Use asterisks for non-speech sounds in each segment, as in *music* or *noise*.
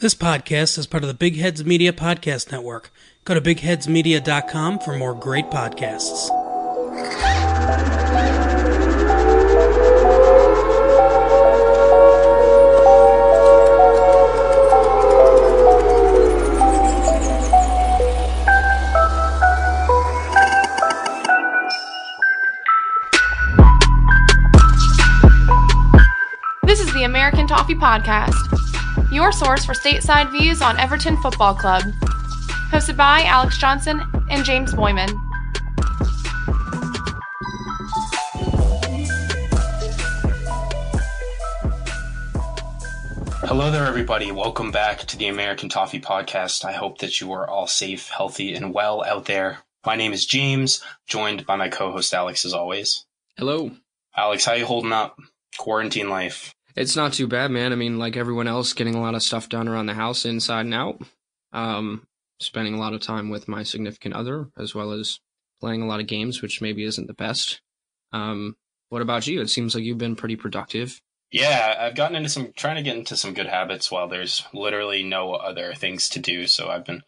This podcast is part of the Big Heads Media Podcast Network. Go to bigheadsmedia.com for more great podcasts. This is the American Toffee Podcast, your source for stateside views on Everton Football Club. Hosted by Alex Johnson and James Boyman. Hello there, everybody. Welcome back to the American Toffee Podcast. I hope that you are all safe, healthy, and well out there. My name is James, joined by my co-host Alex, as always. Hello. Alex, how you holding up? Quarantine life. It's not too bad, man. I mean, like everyone else, getting a lot of stuff done around the house, inside and out. Um, spending a lot of time with my significant other, as well as playing a lot of games, which maybe isn't the best. Um, what about you? It seems like you've been pretty productive. Yeah, I've gotten into some trying to get into some good habits while there's literally no other things to do. So I've been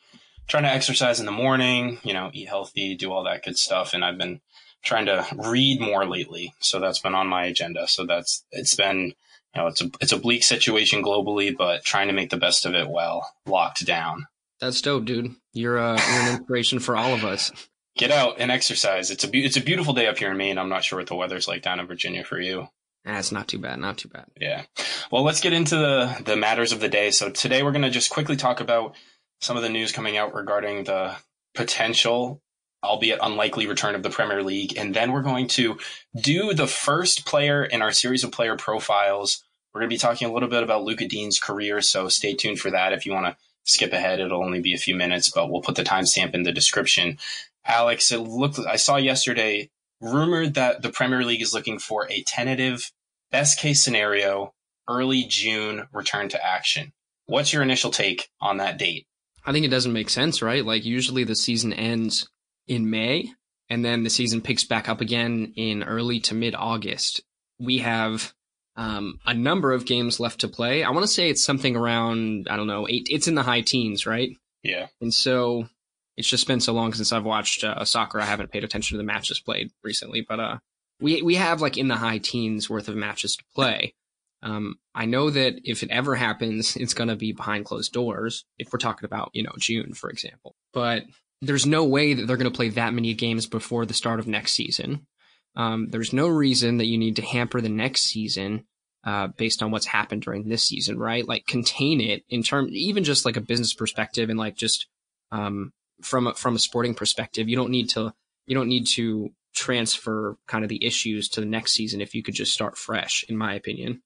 trying to exercise in the morning, you know, eat healthy, do all that good stuff, and I've been trying to read more lately. So that's been on my agenda. So that's it's been you know it's a it's a bleak situation globally, but trying to make the best of it while locked down. That's dope, dude. You're uh, you're an inspiration for all of us. Get out and exercise. It's a be- it's a beautiful day up here in Maine. I'm not sure what the weather's like down in Virginia for you. That's not too bad. Not too bad. Yeah. Well, let's get into the the matters of the day. So today we're going to just quickly talk about some of the news coming out regarding the potential albeit unlikely return of the Premier League and then we're going to do the first player in our series of player profiles. We're going to be talking a little bit about Luca Digne's career, so stay tuned for that if you want to skip ahead. It'll only be a few minutes, but we'll put the timestamp in the description. Alex, it looked I saw yesterday rumored that the Premier League is looking for a tentative best case scenario early June return to action. What's your initial take on that date? I think it doesn't make sense, right? Like usually the season ends in May and then the season picks back up again in early to mid August. We have um, a number of games left to play. I want to say it's something around, I don't know, eight, it's in the high teens, right? Yeah. And so it's just been so long since I've watched uh, soccer. I haven't paid attention to the matches played recently, but uh, we we have like in the high teens worth of matches to play. Um, I know that if it ever happens, *laughs* it's going to be behind closed doors. If we're talking about you know June, for example, but there's no way that they're going to play that many games before the start of next season. Um, there's no reason that you need to hamper the next season uh, based on what's happened during this season, right? Like contain it in terms, even just like a business perspective and like just um, from a, from a sporting perspective, you don't need to you don't need to transfer kind of the issues to the next season if you could just start fresh, in my opinion.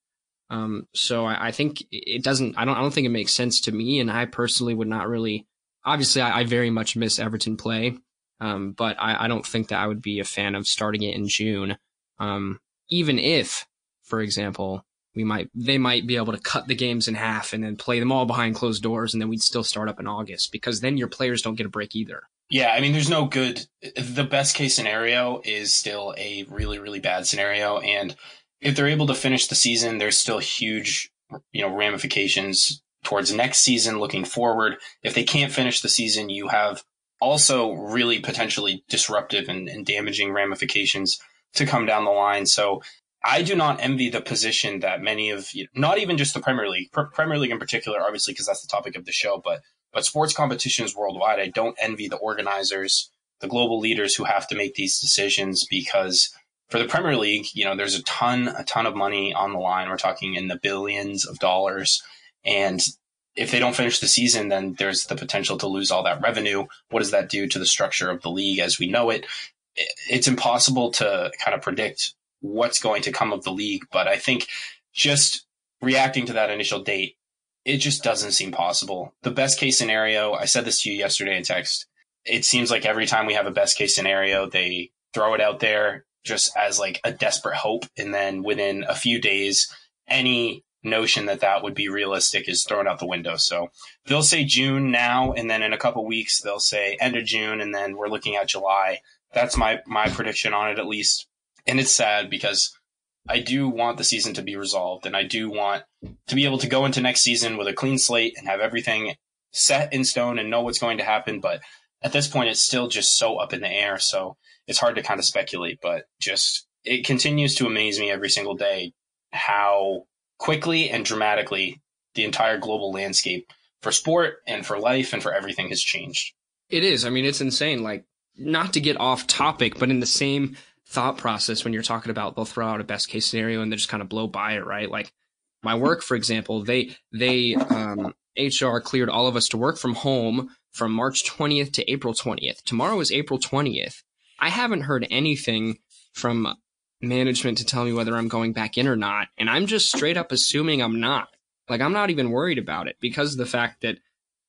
Um, so I, I, think it doesn't. I don't. I don't think it makes sense to me, and I personally would not really. Obviously, I, I very much miss Everton play, um, but I, I, don't think that I would be a fan of starting it in June. Um, even if, for example, we might they might be able to cut the games in half and then play them all behind closed doors, and then we'd still start up in August because then your players don't get a break either. Yeah, I mean, there's no good. The best case scenario is still a really, really bad scenario, and if they're able to finish the season, there's still huge, you know, ramifications towards next season looking forward. If they can't finish the season, you have also really potentially disruptive and, and damaging ramifications to come down the line. So I do not envy the position that many of, you not even just the Premier League, Premier League in particular, obviously, because that's the topic of the show, but but sports competitions worldwide, I don't envy the organizers, the global leaders who have to make these decisions because for the Premier League, you know, there's a ton, a ton of money on the line. We're talking in the billions of dollars. And if they don't finish the season, then there's the potential to lose all that revenue. What does that do to the structure of the league as we know it? It's impossible to kind of predict what's going to come of the league. But I think just reacting to that initial date, it just doesn't seem possible. The best case scenario, I said this to you yesterday in text. It seems like every time we have a best case scenario, they throw it out there just as like a desperate hope. And then within a few days, any notion that that would be realistic is thrown out the window. So they'll say June now, and then in a couple weeks, they'll say end of June, and then we're looking at July. That's my, my prediction on it, at least. And it's sad because I do want the season to be resolved and I do want to be able to go into next season with a clean slate and have everything set in stone and know what's going to happen. But at this point, it's still just so up in the air. So it's hard to kind of speculate, but just it continues to amaze me every single day how quickly and dramatically the entire global landscape for sport and for life and for everything has changed. It is. I mean, it's insane. Like, not to get off topic, but in the same thought process when you're talking about they'll throw out a best case scenario and they just kind of blow by it, right? Like my work, for example, they they um, HR cleared all of us to work from home from March 20th to April 20th. Tomorrow is April 20th. I haven't heard anything from management to tell me whether I'm going back in or not, and I'm just straight up assuming I'm not. Like I'm not even worried about it because of the fact that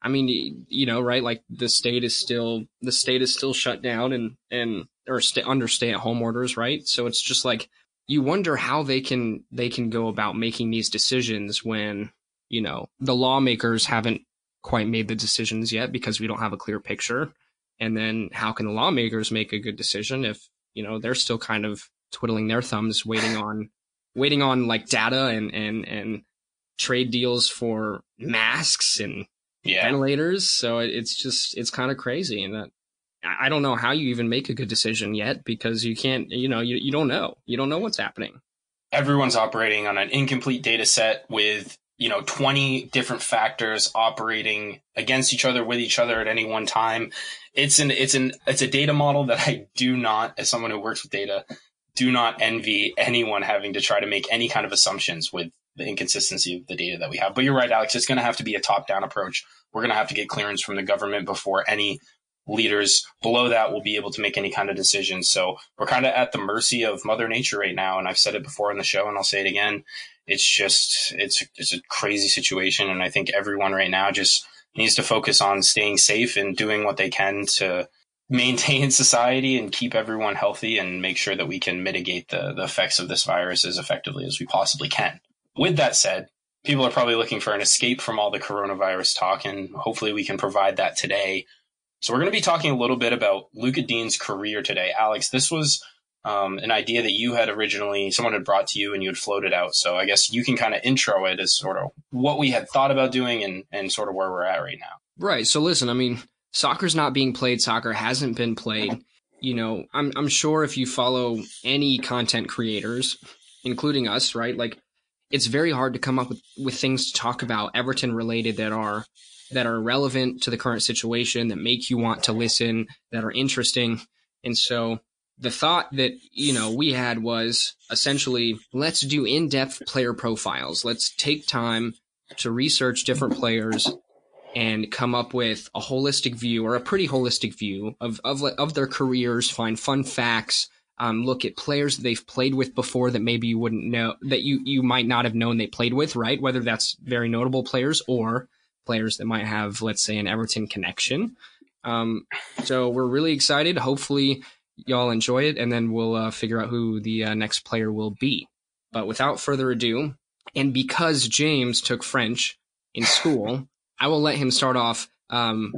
I mean, you know, right? Like the state is still the state is still shut down and and or under stay at home orders, right? So it's just like you wonder how they can they can go about making these decisions when you know the lawmakers haven't quite made the decisions yet because we don't have a clear picture. And then how can the lawmakers make a good decision if you know they're still kind of twiddling their thumbs, waiting on waiting on like data and and and trade deals for masks and yeah. ventilators. So it's just it's kind of crazy, and that I don't know how you even make a good decision yet because you can't, you know, you, you don't know. You don't know what's happening. Everyone's operating on an incomplete data set with, you know, 20 different factors operating against each other with each other at any one time. It's an, it's an, it's a data model that I do not, as someone who works with data, do not envy anyone having to try to make any kind of assumptions with the inconsistency of the data that we have. But you're right, Alex. It's going to have to be a top down approach. We're going to have to get clearance from the government before any leaders below that will be able to make any kind of decisions. So we're kind of at the mercy of Mother Nature right now. And I've said it before on the show, and I'll say it again. It's just it's it's a crazy situation, and I think everyone right now just needs to focus on staying safe and doing what they can to maintain *laughs* society and keep everyone healthy and make sure that we can mitigate the, the effects of this virus as effectively as we possibly can. With that said, people are probably looking for an escape from all the coronavirus talk, and hopefully we can provide that today so we're going to be talking a little bit about Luca Digne's career today. Alex, this was um, an idea that you had originally, someone had brought to you and you had floated out. So I guess you can kind of intro it as sort of what we had thought about doing and, and sort of where we're at right now. Right. So listen, I mean, soccer's not being played. Soccer hasn't been played. You know, I'm, I'm sure if you follow any content creators, including us, right? Like it's very hard to come up with, with things to talk about Everton related that are that are relevant to the current situation, that make you want to listen, that are interesting. And so the thought that, you know, we had was essentially let's do in depth player profiles. Let's take time to research different players and come up with a holistic view or a pretty holistic view of, of, of their careers, find fun facts, um, look at players they've played with before that maybe you wouldn't know that you, you might not have known they played with, right? Whether that's very notable players or players that might have, let's say, an Everton connection. Um, so we're really excited. Hopefully, y'all enjoy it, and then we'll uh, figure out who the uh, next player will be. But without further ado, and because James took French in school, I will let him start off um,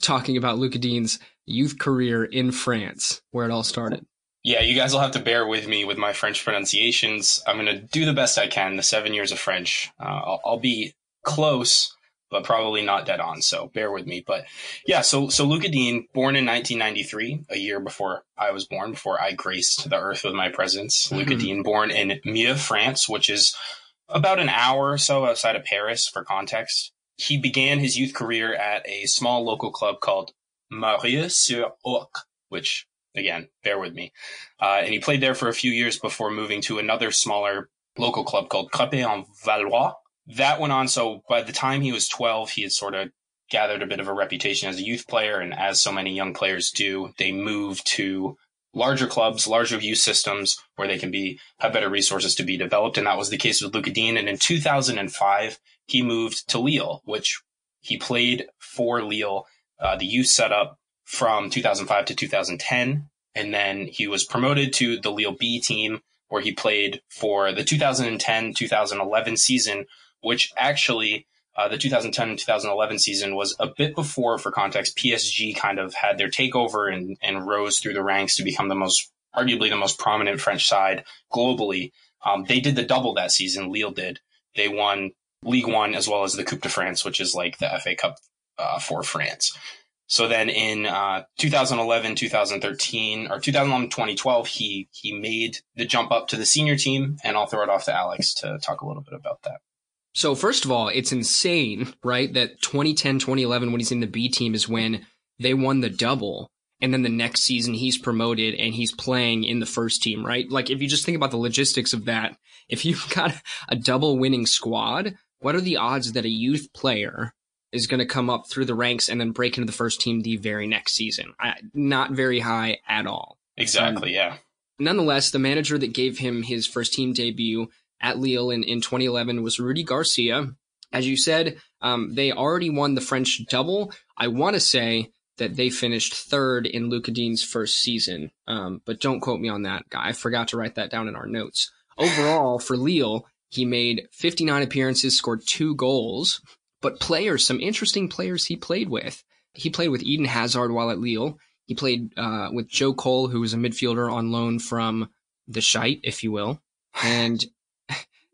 talking about Luca Digne's youth career in France, where it all started. Yeah, you guys will have to bear with me with my French pronunciations. I'm going to do the best I can. The seven years of French, uh, I'll, I'll, be close, but probably not dead on. So bear with me. But yeah, so so Lucas Digne, born in 1993, a year before I was born, before I graced the earth with my presence. Mm-hmm. Lucas Digne, born in Meaux, France, which is about an hour or so outside of Paris. For context, he began his youth career at a small local club called Meyrieux-sur-Orge, which again, bear with me. Uh, and he played there for a few years before moving to another smaller local club called Crépy-en-Valois, that went on. So by the time he was 12, he had sort of gathered a bit of a reputation as a youth player. And as so many young players do, they move to larger clubs, larger youth systems where they can be, have better resources to be developed. And that was the case with Lucas Digne. And in 2005, he moved to Lille, which he played for Lille, uh, the youth setup from 2005 to 2010. And then he was promoted to the Lille B team where he played for the 2010 2011 season, which actually uh, the 2010 and 2011 season was a bit before, for context, PSG kind of had their takeover and, and rose through the ranks to become the most, arguably the most prominent French side globally. Um, they did the double that season. Lille did. They won Ligue 1 as well as the Coupe de France, which is like the FA Cup uh, for France. So then in uh, 2011, 2013, or 2011, 2012, he he made the jump up to the senior team, and I'll throw it off to Alex to talk a little bit about that. So first of all, it's insane, right? That 2010, 2011, when he's in the B team, is when they won the double. And then the next season he's promoted and he's playing in the first team, right? Like if you just think about the logistics of that, if you've *laughs* got a double winning squad, what are the odds that a youth player is going to come up through the ranks and then break into the first team the very next season? I, not very high at all. Exactly, um, yeah. Nonetheless, the manager that gave him his first team debut at Lille in, in 2011 was Rudy Garcia. As you said, um, they already won the French double. I want to say that they finished third in Lucas Digne's first season, um, but don't quote me on that. I forgot to write that down in our notes. Overall, for Lille, he made 59 appearances, scored two goals, but players, some interesting players he played with. He played with Eden Hazard while at Lille. He played uh, with Joe Cole, who was a midfielder on loan from the Shite, if you will. And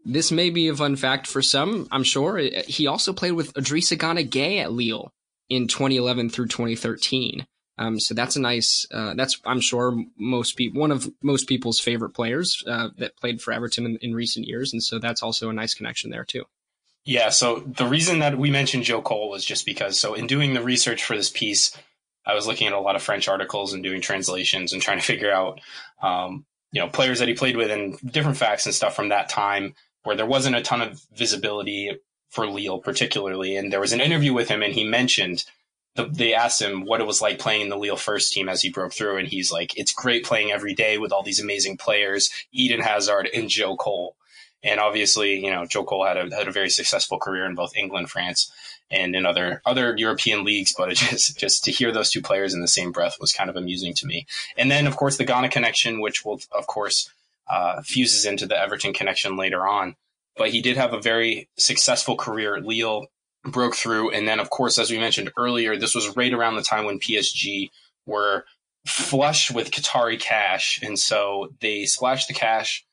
this may be a fun fact for some, I'm sure. He also played with Idrissa Gana Gueye at Lille in 2011 through 2013. Um, so that's a nice. Uh, that's I'm sure most people one of most people's favorite players uh, that played for Everton in, in, recent years, and so that's also a nice connection there too. Yeah. So the reason that we mentioned Joe Cole was just because. So in doing the research for this piece, I was looking at a lot of French articles and doing translations and trying to figure out, um, you know, players that he played with and different facts and stuff from that time where there wasn't a ton of visibility for Lille particularly. And there was an interview with him and he mentioned the, they asked him what it was like playing in the Lille first team as he broke through. And he's like, it's great playing every day with all these amazing players, Eden Hazard and Joe Cole. And obviously, you know, Joe Cole had a, had a very successful career in both England, France, and in other, other European leagues. But it *laughs* just, just to hear those two players in the same breath was kind of amusing to me. And then, of course, the Gana connection, which will, of course, uh, fuses into the Everton connection later on. But he did have a very successful career at Lille, broke through. And then, of course, as we mentioned earlier, this was right around the time when PSG were flush with Qatari cash. And so they splashed the cash,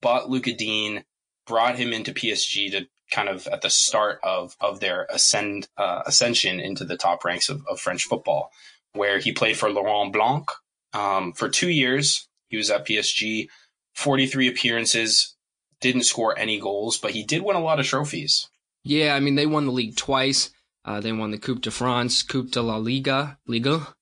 bought Lucas Digne, brought him into PSG to kind of at the start of, of their ascend, uh, ascension into the top ranks of, of, French football, where he played for Laurent Blanc um, for two years. He was at PSG, 43 appearances, didn't score any goals, but he did win a lot of trophies. Yeah, I mean, they won the league twice. Uh, they won the Coupe de France, Coupe de la Liga, Liga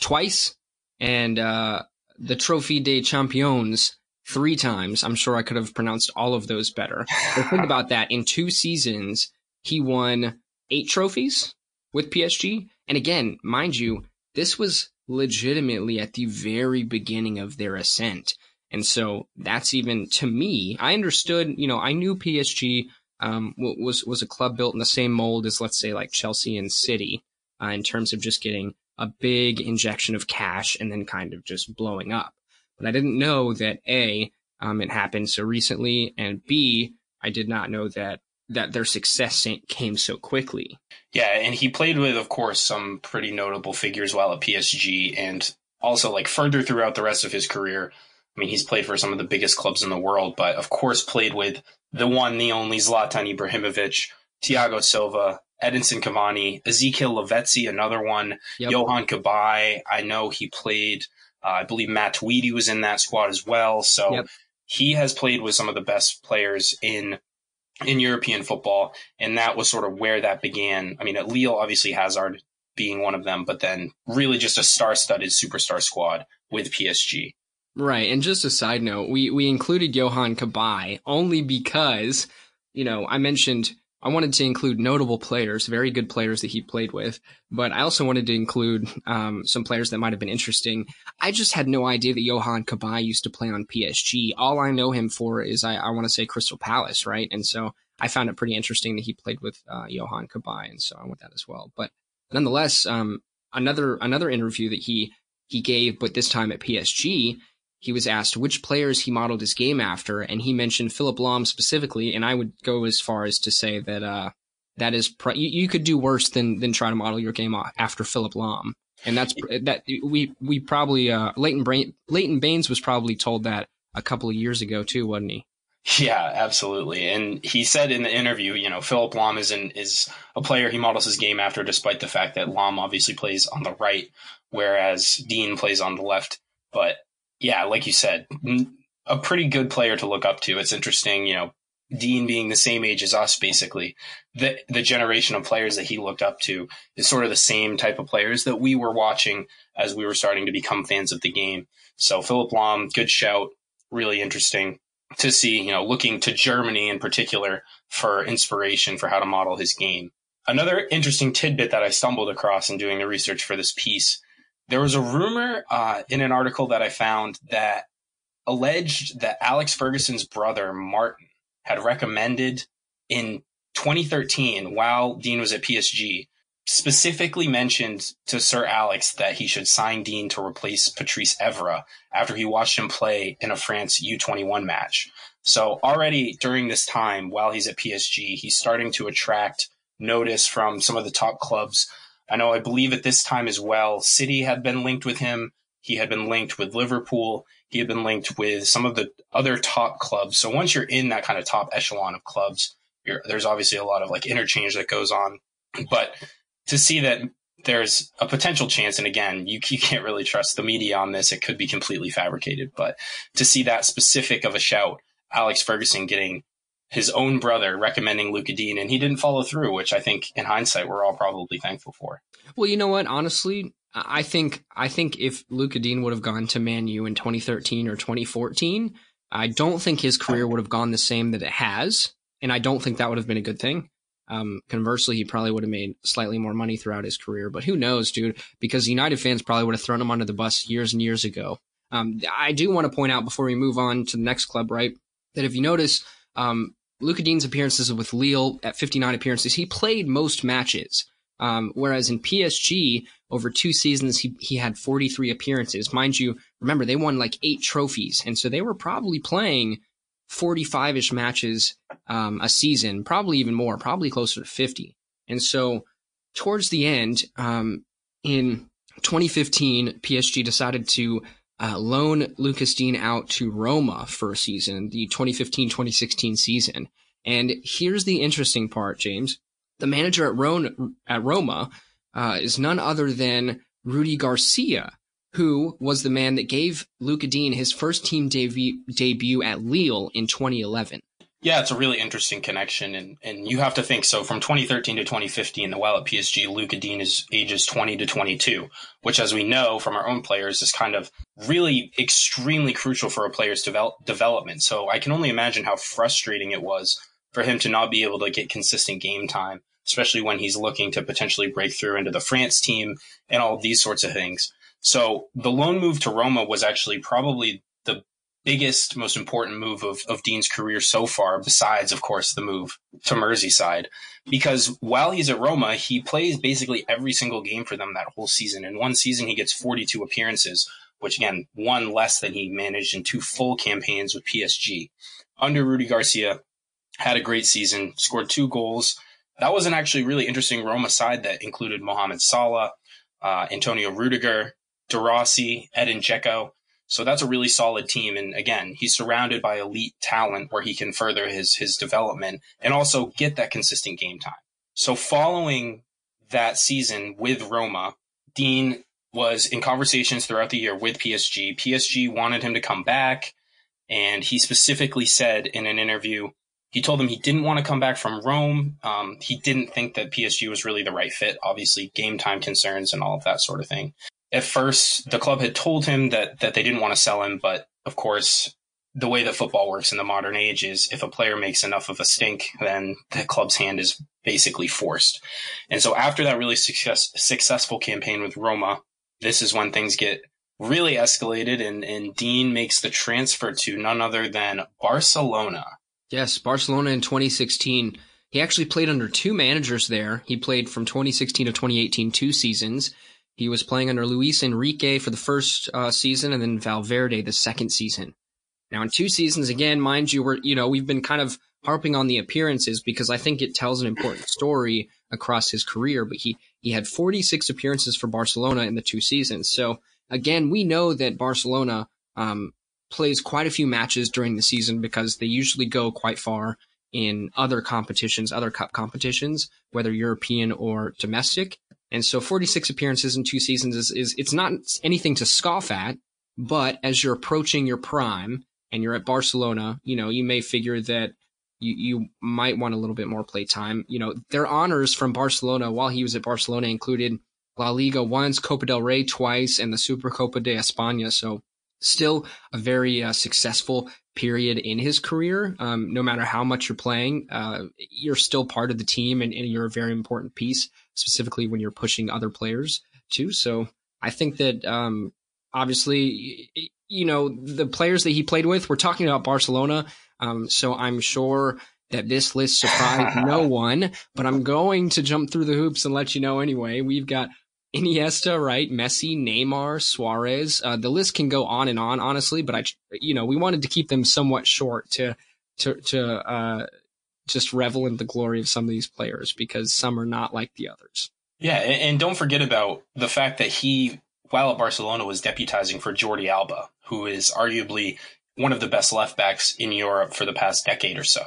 twice, and uh, the Trophée des Champions three times. I'm sure I could have pronounced all of those better. But think about that. In two seasons, he won eight trophies with PSG. And again, mind you, this was legitimately at the very beginning of their ascent. And so that's even to me, I understood, you know, I knew PSG um, was, was a club built in the same mold as, let's say, like Chelsea and City uh, in terms of just getting a big injection of cash and then kind of just blowing up. But I didn't know that A, um, it happened so recently, and B, I did not know that that their success came so quickly. Yeah, and he played with, of course, some pretty notable figures while at PSG, and also like further throughout the rest of his career. I mean, he's played for some of the biggest clubs in the world, but of course, played with the one, the only Zlatan Ibrahimovic, Thiago Silva, Edinson Cavani, Ezequiel Lavezzi, another one, yep. Yohan Cabaye. I know he played uh, I believe Matuidi was in that squad as well. So yep. he has played with some of the best players in in European football, and that was sort of where that began. I mean, at Lille, obviously Hazard being one of them, but then really just a star-studded superstar squad with PSG. Right, and just a side note, we we included Yohan Cabaye only because you know I mentioned I wanted to include notable players, very good players that he played with, but I also wanted to include um, some players that might have been interesting. I just had no idea that Yohan Cabaye used to play on PSG. All I know him for is I, I want to say Crystal Palace, right? And so I found it pretty interesting that he played with uh, Yohan Cabaye, and so I want that as well. But nonetheless, um, another another interview that he he gave, but this time at PSG, he was asked which players he modeled his game after, and he mentioned Philipp Lahm specifically. And I would go as far as to say that uh, that is pr- you, you, could do worse than than try to model your game after Philipp Lahm. And that's that we we probably uh, Leighton Brain, Leighton Baines was probably told that a couple of years ago too, wasn't he? Yeah, absolutely. And he said in the interview, you know, Philipp Lahm is an, is a player he models his game after, despite the fact that Lahm obviously plays on the right, whereas Digne plays on the left. But yeah, like you said, a pretty good player to look up to. It's interesting, you know, Digne being the same age as us, basically, the the generation of players that he looked up to is sort of the same type of players that we were watching as we were starting to become fans of the game. So Philipp Lahm, good shout, really interesting to see, you know, looking to Germany in particular for inspiration for how to model his game. Another interesting tidbit that I stumbled across in doing the research for this piece, there was a rumor uh, in an article that I found that alleged that Alex Ferguson's brother Martin had recommended in 2013 while Digne was at PSG specifically mentioned to Sir Alex that he should sign Digne to replace Patrice Evra after he watched him play in a France U21 match. So already during this time, while he's at PSG, he's starting to attract notice from some of the top clubs. I know, I believe at this time as well, City had been linked with him. He had been linked with Liverpool. He had been linked with some of the other top clubs. So once you're in that kind of top echelon of clubs, there's obviously a lot of like interchange that goes on. But to see that there's a potential chance, and again, you, you can't really trust the media on this. It could be completely fabricated, but to see that specific of a shout, Alex Ferguson getting his own brother recommending Lucas Digne, and he didn't follow through, which I think in hindsight we're all probably thankful for. Well, you know what? Honestly, I think I think if Lucas Digne would have gone to Man U in 2013 or 2014, I don't think his career would have gone the same that it has, and I don't think that would have been a good thing. Um, conversely, he probably would have made slightly more money throughout his career, but who knows, dude? Because United fans probably would have thrown him under the bus years and years ago. Um, I do want to point out before we move on to the next club, right? That if you notice, um, Lucas Digne's appearances with Lille at 59 appearances, he played most matches. Um, whereas in PSG, over two seasons, he, he had 43 appearances. Mind you, remember, they won like eight trophies. And so they were probably playing 45 ish matches um, a season, probably even more, probably closer to 50. And so towards the end, um, in 2015, PSG decided to uh, loan Lucas Digne out to Roma for a season, the 2015-2016 season. And here's the interesting part, James. The manager at, Ron- at Roma uh, is none other than Rudy Garcia, who was the man that gave Lucas Digne his first team debut, debut at Lille in 2011. Yeah, it's a really interesting connection, and and you have to think so. From 2013 to 2015, the while at PSG, Lucas Digne is ages 20 to 22, which, as we know from our own players, is kind of really extremely crucial for a player's develop, development. So I can only imagine how frustrating it was for him to not be able to get consistent game time, especially when he's looking to potentially break through into the France team and all these sorts of things. So the loan move to Roma was actually probably biggest, most important move of, of Digne's career so far, besides, of course, the move to Merseyside. Because while he's at Roma, he plays basically every single game for them that whole season. In one season, he gets 42 appearances, which again, one less than he managed in two full campaigns with PSG. Under Rudy Garcia, had a great season, scored two goals. That was an actually really interesting Roma side that included Mohamed Salah, uh, Antonio Rudiger, De Rossi, Edin Dzeko. So that's a really solid team. And again, he's surrounded by elite talent where he can further his, his development and also get that consistent game time. So following that season with Roma, Digne was in conversations throughout the year with PSG. PSG wanted him to come back. And he specifically said in an interview, he told them he didn't want to come back from Rome. Um, he didn't think that PSG was really the right fit, obviously, game time concerns and all of that sort of thing at first the mm-hmm. club had told him that that they didn't want to sell him, but of course the way that football works in the modern age is if a player makes enough of a stink, then the club's hand is basically forced. And so after that really success, successful campaign with Roma, this is when things get really escalated and, and Digne makes the transfer to none other than Barcelona. Yes, Barcelona in 2016. He actually played under two managers there. He played from 2016 to 2018, two seasons. He was playing under Luis Enrique for the first uh, season and then Valverde the second season. Now, in two seasons, again, mind you, we're, you know, we've been kind of harping on the appearances because I think it tells an important story across his career, but he, he had 46 appearances for Barcelona in the two seasons. So again, we know that Barcelona, um, plays quite a few matches during the season because they usually go quite far in other competitions, other cup competitions, whether European or domestic. And so 46 appearances in two seasons is, is it's not anything to scoff at, but as you're approaching your prime and you're at Barcelona, you know, you may figure that you, you might want a little bit more play time. You know, their honors from Barcelona while he was at Barcelona included La Liga once, Copa del Rey twice, and the Supercopa de España. So still a very uh, successful period in his career. Um, no matter how much you're playing, uh, you're still part of the team and, and, you're a very important piece, specifically when you're pushing other players too. So I think that, um, obviously, you know, the players that he played with, we're talking about Barcelona. Um, so I'm sure that this list surprised no *laughs* one, but I'm going to jump through the hoops and let you know anyway. We've got Iniesta, right? Messi, Neymar, Suarez. Uh, the list can go on and on, honestly, but I, you know, we wanted to keep them somewhat short to, to, to, uh, just revel in the glory of some of these players because some are not like the others. Yeah. And don't forget about the fact that he, while at Barcelona, was deputizing for Jordi Alba, who is arguably one of the best left backs in Europe for the past decade or so.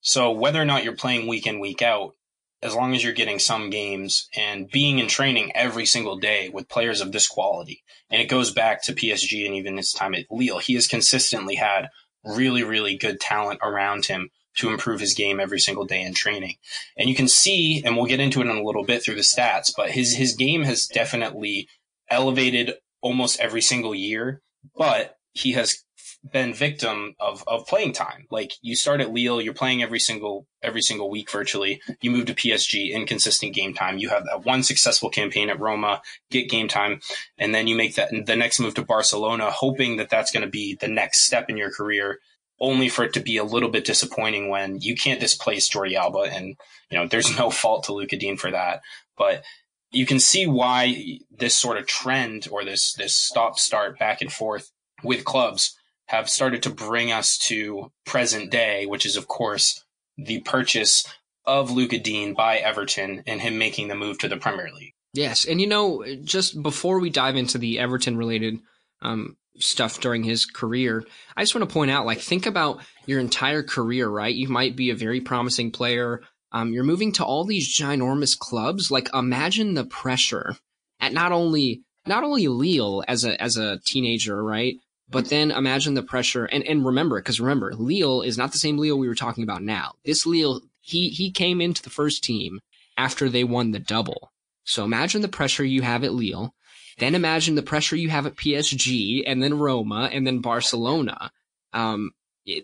So whether or not you're playing week in, week out, as long as you're getting some games and being in training every single day with players of this quality. And it goes back to PSG and even his time at Lille. He has consistently had really, really good talent around him to improve his game every single day in training. And you can see, and we'll get into it in a little bit through the stats, but his, his game has definitely elevated almost every single year, but he has been victim of of playing time. Like you start at Lille, you're playing every single every single week virtually. You move to PSG, inconsistent game time. You have that one successful campaign at Roma, get game time, and then you make that the next move to Barcelona, hoping that that's going to be the next step in your career. Only for it to be a little bit disappointing when you can't displace Jordi Alba, and you know there's no fault to Lucas Digne for that. But you can see why this sort of trend or this this stop start back and forth with clubs have started to bring us to present day, which is, of course, the purchase of Lucas Digne by Everton and him making the move to the Premier League. Yes. And, you know, just before we dive into the Everton related um, stuff during his career, I just want to point out like, think about your entire career, right? You might be a very promising player. Um, you're moving to all these ginormous clubs. Like, imagine the pressure at not only not only Lille as a as a teenager, right? But then imagine the pressure and, and remember, because remember, Lille is not the same Lille we were talking about now. This Lille, he, he came into the first team after they won the double. So imagine the pressure you have at Lille. Then imagine the pressure you have at PSG and then Roma and then Barcelona. Um,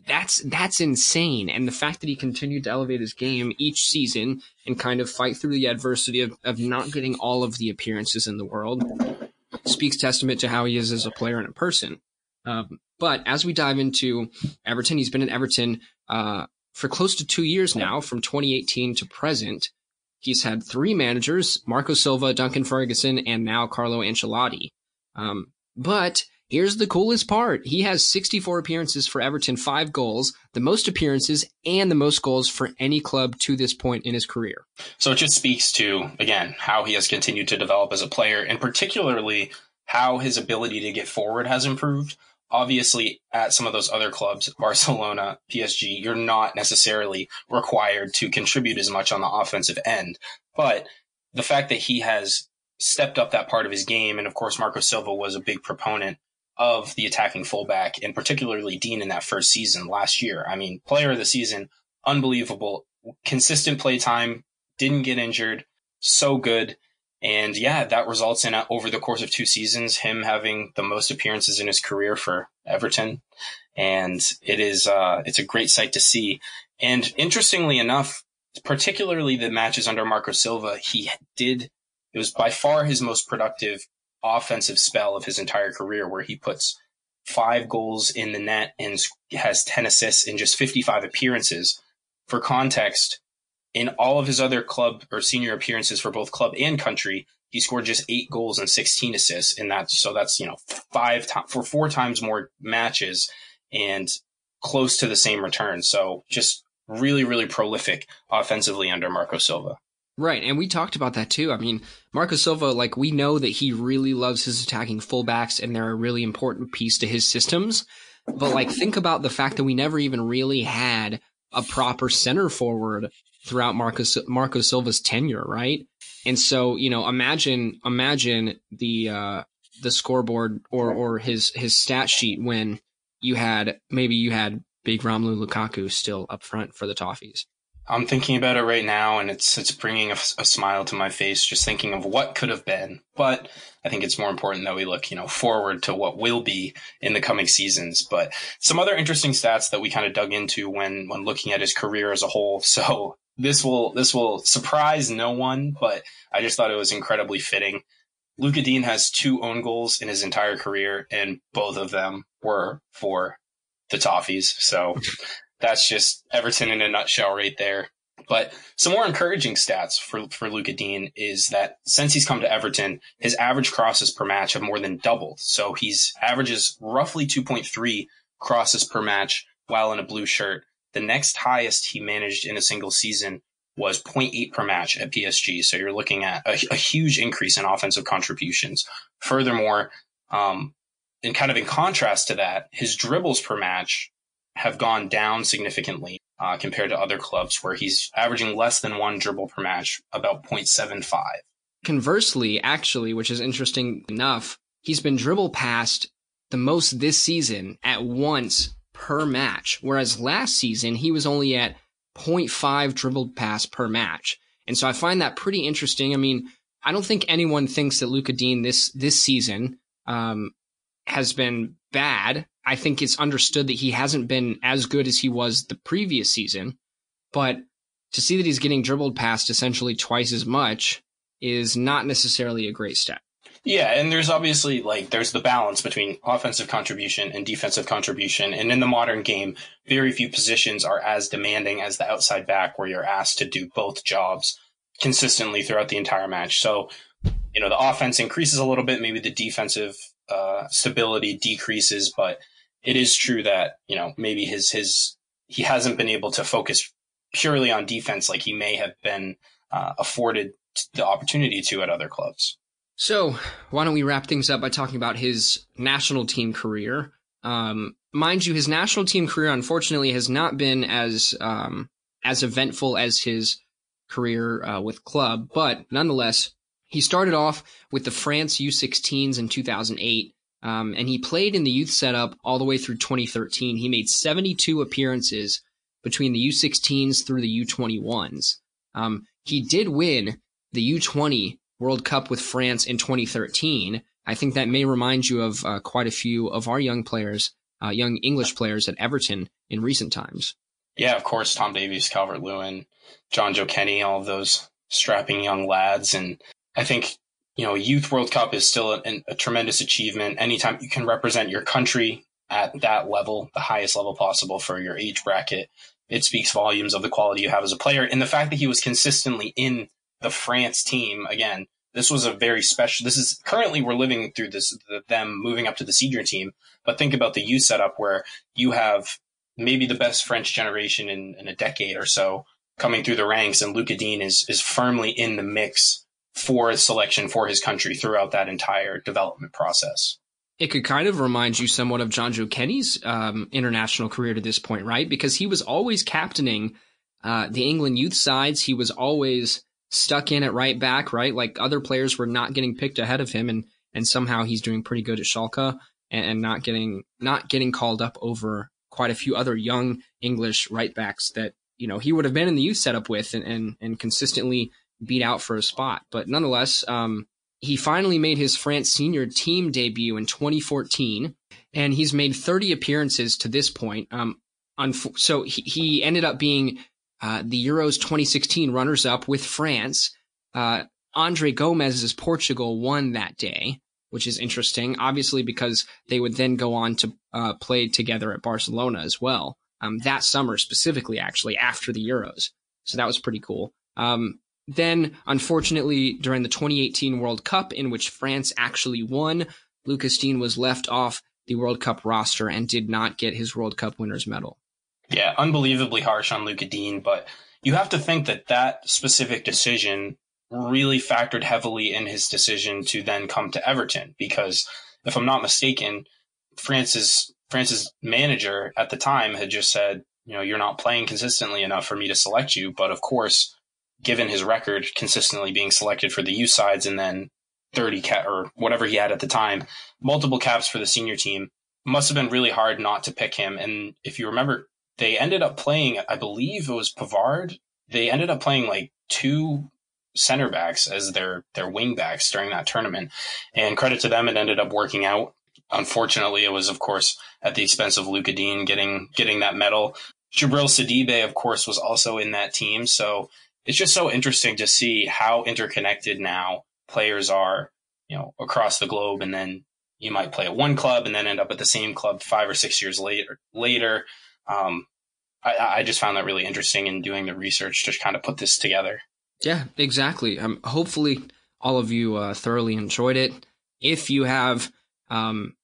that's, that's insane. And the fact that he continued to elevate his game each season and kind of fight through the adversity of, of not getting all of the appearances in the world speaks testament to how he is as a player and a person. Um, but as we dive into Everton, he's been in Everton uh, for close to two years now, from 2018 to present. He's had three managers: Marco Silva, Duncan Ferguson, and now Carlo Ancelotti. Um, but here's the coolest part: he has 64 appearances for Everton, five goals, the most appearances and the most goals for any club to this point in his career. So it just speaks to again how he has continued to develop as a player, and particularly how his ability to get forward has improved obviously at some of those other clubs, Barcelona, PSG, you're not necessarily required to contribute as much on the offensive end. But the fact that he has stepped up that part of his game, and of course, Marco Silva was a big proponent of the attacking fullback, and particularly Digne in that first season last year. I mean, player of the season, unbelievable, consistent play time, didn't get injured, so good. And yeah, that results in uh, over the course of two seasons, him having the most appearances in his career for Everton. And it is, uh, it's a great sight to see. And interestingly enough, particularly the matches under Marco Silva, he did, it was by far his most productive offensive spell of his entire career where he puts five goals in the net and has 10 assists in just 55 appearances. For context, in all of his other club or senior appearances for both club and country, he scored just eight goals and 16 assists in that. So that's, you know, five times for four times more matches and close to the same return. So just really, really prolific offensively under Marco Silva. Right. And we talked about that too. I mean, Marco Silva, like, we know that he really loves his attacking fullbacks and they're a really important piece to his systems. But like, think about the fact that we never even really had a proper center forward throughout Marcos Marco Silva's tenure, right? And so, you know, imagine imagine the uh, the scoreboard or or his his stat sheet when you had maybe you had big Romelu Lukaku still up front for the Toffees. I'm thinking about it right now, and it's it's bringing a, a, smile to my face just thinking of what could have been. But I think it's more important that we look, you know, forward to what will be in the coming seasons. But some other interesting stats that we kind of dug into when when looking at his career as a whole. *laughs* So this will this will surprise no one, but I just thought it was incredibly fitting. Luca Digne has two own goals in his entire career, and both of them were for the Toffees. So *laughs* that's just Everton in a nutshell right there. But some more encouraging stats for, for Lucas Digne is that since he's come to Everton, his average crosses per match have more than doubled. So he's averages roughly 2.3 crosses per match while in a blue shirt. The next highest he managed in a single season was 0.8 per match at PSG. So you're looking at a, a huge increase in offensive contributions. Furthermore, um, and kind of in contrast to that, his dribbles per match have gone down significantly uh, compared to other clubs where he's averaging less than one dribble per match, about 0.75. Conversely, actually, which is interesting enough, he's been dribble past the most this season at once per match, whereas last season he was only at 0.5 dribbled pass per match. And so I find that pretty interesting. I mean, I don't think anyone thinks that Luca Digne this this season um, has been bad. I think it's understood that he hasn't been as good as he was the previous season, but to see that he's getting dribbled past essentially twice as much is not necessarily a great step. Yeah, and there's obviously like there's the balance between offensive contribution and defensive contribution. And in the modern game, very few positions are as demanding as the outside back where you're asked to do both jobs consistently throughout the entire match. So, you know, the offense increases a little bit, maybe the defensive uh, stability decreases, but it is true that, you know, maybe his his he hasn't been able to focus purely on defense like he may have been uh, afforded the opportunity to at other clubs. So, why don't we wrap things up by talking about his national team career? Um, mind you, his national team career unfortunately has not been as um, as eventful as his career uh, with club, but nonetheless, he started off with the France U16s in 2008, um, and he played in the youth setup all the way through 2013. He made 72 appearances between the U16s through the U21s. Um, he did win the U20 World Cup with France in 2013. I think that may remind you of uh, quite a few of our young players, uh, young English players at Everton in recent times. Yeah, of course, Tom Davies, Calvert Lewin, Jonjoe Kenny, all of those strapping young lads. And I think, you know, Youth World Cup is still a, a tremendous achievement. Anytime you can represent your country at that level, the highest level possible for your age bracket, it speaks volumes of the quality you have as a player. And the fact that he was consistently in the France team, again, this was a very special, this is currently we're living through this, the, them moving up to the senior team. But think about the youth setup where you have maybe the best French generation in, in a decade or so coming through the ranks and Lucas Digne is, is firmly in the mix for selection for his country throughout that entire development process. It could kind of remind you somewhat of Jonjoe Kenny's um, international career to this point, right? Because he was always captaining uh, the England youth sides. He was always stuck in at right back, right? Like other players were not getting picked ahead of him, and and somehow he's doing pretty good at Schalke and, and not getting not getting called up over quite a few other young English right backs that you know he would have been in the youth setup with and and, and consistently beat out for a spot. But nonetheless, um, he finally made his France senior team debut in 2014, and he's made 30 appearances to this point. Um, so he, he, ended up being uh, the Euros 2016 runners up with France. Uh, Andre Gomes's Portugal won that day, which is interesting, obviously, because they would then go on to uh, play together at Barcelona as well. Um, that summer specifically, actually, after the Euros. So that was pretty cool. Um, then, unfortunately, during the 2018 World Cup, in which France actually won, Lucas Digne was left off the World Cup roster and did not get his World Cup winners medal. Yeah, unbelievably harsh on Luca Digne, but you have to think that that specific decision really factored heavily in his decision to then come to Everton because if I'm not mistaken, France's France's manager at the time had just said, you know, you're not playing consistently enough for me to select you. But of course, given his record consistently being selected for the U sides and then 30 cap or whatever he had at the time, multiple caps for the senior team, must have been really hard not to pick him. And if you remember, they ended up playing, I believe it was Pavard. They ended up playing like two center backs as their their wing backs during that tournament. And credit to them, it ended up working out. Unfortunately, it was of course at the expense of Lucas Digne getting getting that medal. Djibril Sidibe, of course, was also in that team. So it's just so interesting to see how interconnected now players are, you know, across the globe. And then you might play at one club and then end up at the same club five or six years later. Later, um, I, I just found that really interesting in doing the research to kind of put this together. Yeah, exactly. Um, hopefully, all of you uh, thoroughly enjoyed it. If you have um,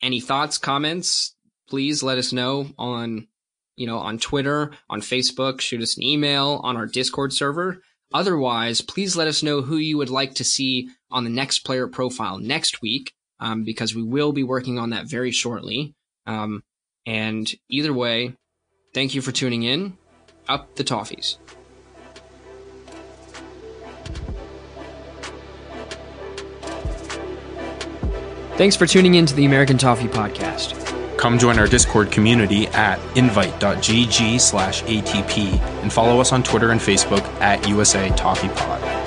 any thoughts, comments, please let us know on you know on Twitter, on Facebook. Shoot us an email on our Discord server. Otherwise, please let us know who you would like to see on the next player profile next week, um, because we will be working on that very shortly. Um, and either way, thank you for tuning in. Up the Toffees. Thanks for tuning in to the American Toffee Podcast. Come join our Discord community at invite.gg slash ATP and follow us on Twitter and Facebook at USA Toffee Pod.